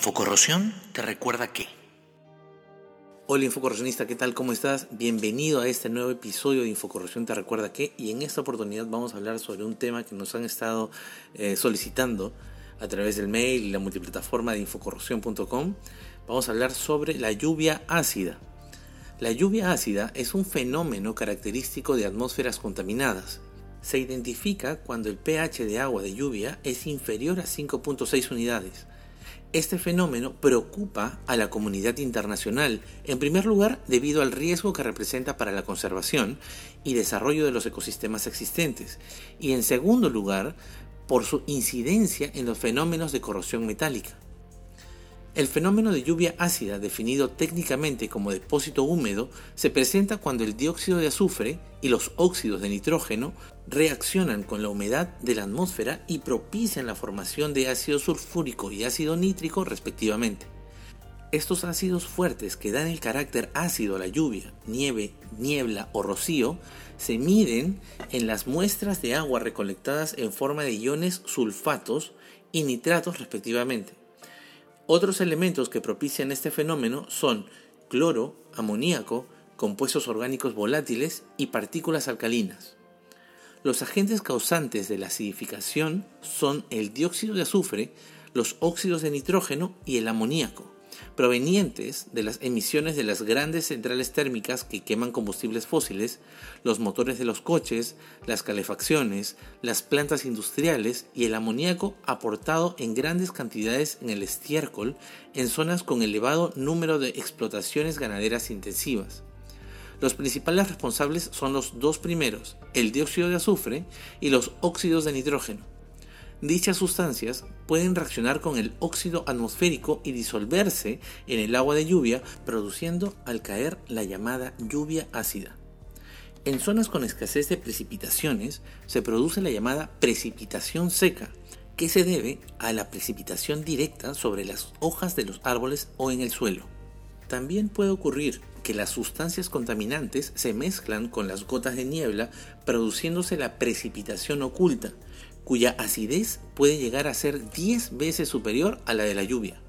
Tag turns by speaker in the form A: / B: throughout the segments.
A: Infocorrosión te recuerda que...
B: Hola Infocorrosionista, ¿qué tal? ¿Cómo estás? Bienvenido a este nuevo episodio de Infocorrosión te recuerda que y en esta oportunidad vamos a hablar sobre un tema que nos han estado eh, solicitando a través del mail y la multiplataforma de infocorrosión.com. Vamos a hablar sobre la lluvia ácida. La lluvia ácida es un fenómeno característico de atmósferas contaminadas. Se identifica cuando el pH de agua de lluvia es inferior a 5.6 unidades este fenómeno preocupa a la comunidad internacional, en primer lugar debido al riesgo que representa para la conservación y desarrollo de los ecosistemas existentes, y en segundo lugar por su incidencia en los fenómenos de corrosión metálica. El fenómeno de lluvia ácida, definido técnicamente como depósito húmedo, se presenta cuando el dióxido de azufre y los óxidos de nitrógeno reaccionan con la humedad de la atmósfera y propician la formación de ácido sulfúrico y ácido nítrico respectivamente. Estos ácidos fuertes que dan el carácter ácido a la lluvia, nieve, niebla o rocío se miden en las muestras de agua recolectadas en forma de iones sulfatos y nitratos respectivamente. Otros elementos que propician este fenómeno son cloro, amoníaco, compuestos orgánicos volátiles y partículas alcalinas. Los agentes causantes de la acidificación son el dióxido de azufre, los óxidos de nitrógeno y el amoníaco provenientes de las emisiones de las grandes centrales térmicas que queman combustibles fósiles, los motores de los coches, las calefacciones, las plantas industriales y el amoníaco aportado en grandes cantidades en el estiércol en zonas con elevado número de explotaciones ganaderas intensivas. Los principales responsables son los dos primeros, el dióxido de azufre y los óxidos de nitrógeno. Dichas sustancias pueden reaccionar con el óxido atmosférico y disolverse en el agua de lluvia, produciendo al caer la llamada lluvia ácida. En zonas con escasez de precipitaciones se produce la llamada precipitación seca, que se debe a la precipitación directa sobre las hojas de los árboles o en el suelo. También puede ocurrir que las sustancias contaminantes se mezclan con las gotas de niebla, produciéndose la precipitación oculta, cuya acidez puede llegar a ser 10 veces superior a la de la lluvia.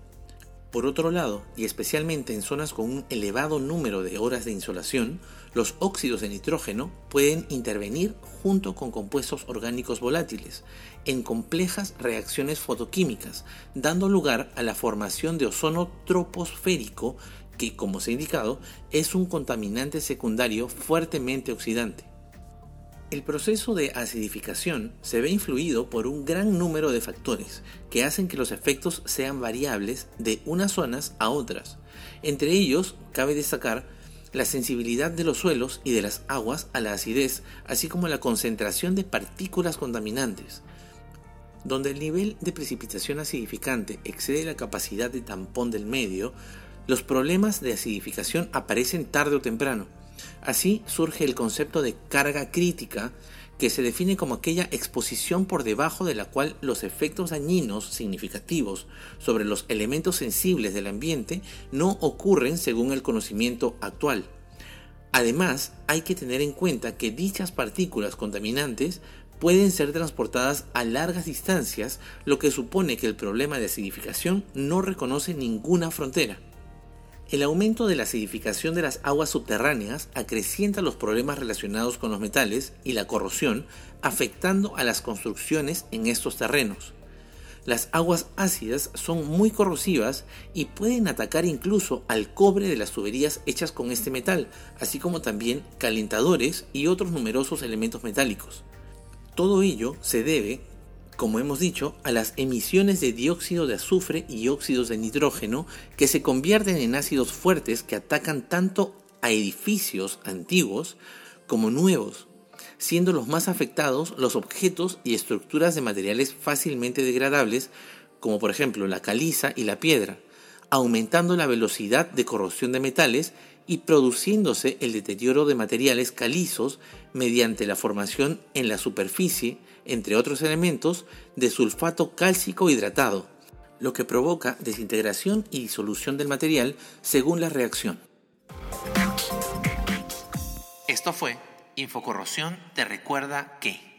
B: Por otro lado, y especialmente en zonas con un elevado número de horas de insolación, los óxidos de nitrógeno pueden intervenir junto con compuestos orgánicos volátiles en complejas reacciones fotoquímicas, dando lugar a la formación de ozono troposférico que, como se ha indicado, es un contaminante secundario fuertemente oxidante. El proceso de acidificación se ve influido por un gran número de factores que hacen que los efectos sean variables de unas zonas a otras. Entre ellos, cabe destacar la sensibilidad de los suelos y de las aguas a la acidez, así como la concentración de partículas contaminantes. Donde el nivel de precipitación acidificante excede la capacidad de tampón del medio, los problemas de acidificación aparecen tarde o temprano Así surge el concepto de carga crítica, que se define como aquella exposición por debajo de la cual los efectos dañinos significativos sobre los elementos sensibles del ambiente no ocurren según el conocimiento actual. Además, hay que tener en cuenta que dichas partículas contaminantes pueden ser transportadas a largas distancias, lo que supone que el problema de acidificación no reconoce ninguna frontera. El aumento de la acidificación de las aguas subterráneas acrecienta los problemas relacionados con los metales y la corrosión, afectando a las construcciones en estos terrenos. Las aguas ácidas son muy corrosivas y pueden atacar incluso al cobre de las tuberías hechas con este metal, así como también calentadores y otros numerosos elementos metálicos. Todo ello se debe como hemos dicho, a las emisiones de dióxido de azufre y óxidos de nitrógeno que se convierten en ácidos fuertes que atacan tanto a edificios antiguos como nuevos, siendo los más afectados los objetos y estructuras de materiales fácilmente degradables, como por ejemplo la caliza y la piedra, aumentando la velocidad de corrosión de metales y produciéndose el deterioro de materiales calizos mediante la formación en la superficie, entre otros elementos, de sulfato cálcico hidratado, lo que provoca desintegración y disolución del material según la reacción.
A: Esto fue Infocorrosión te recuerda que...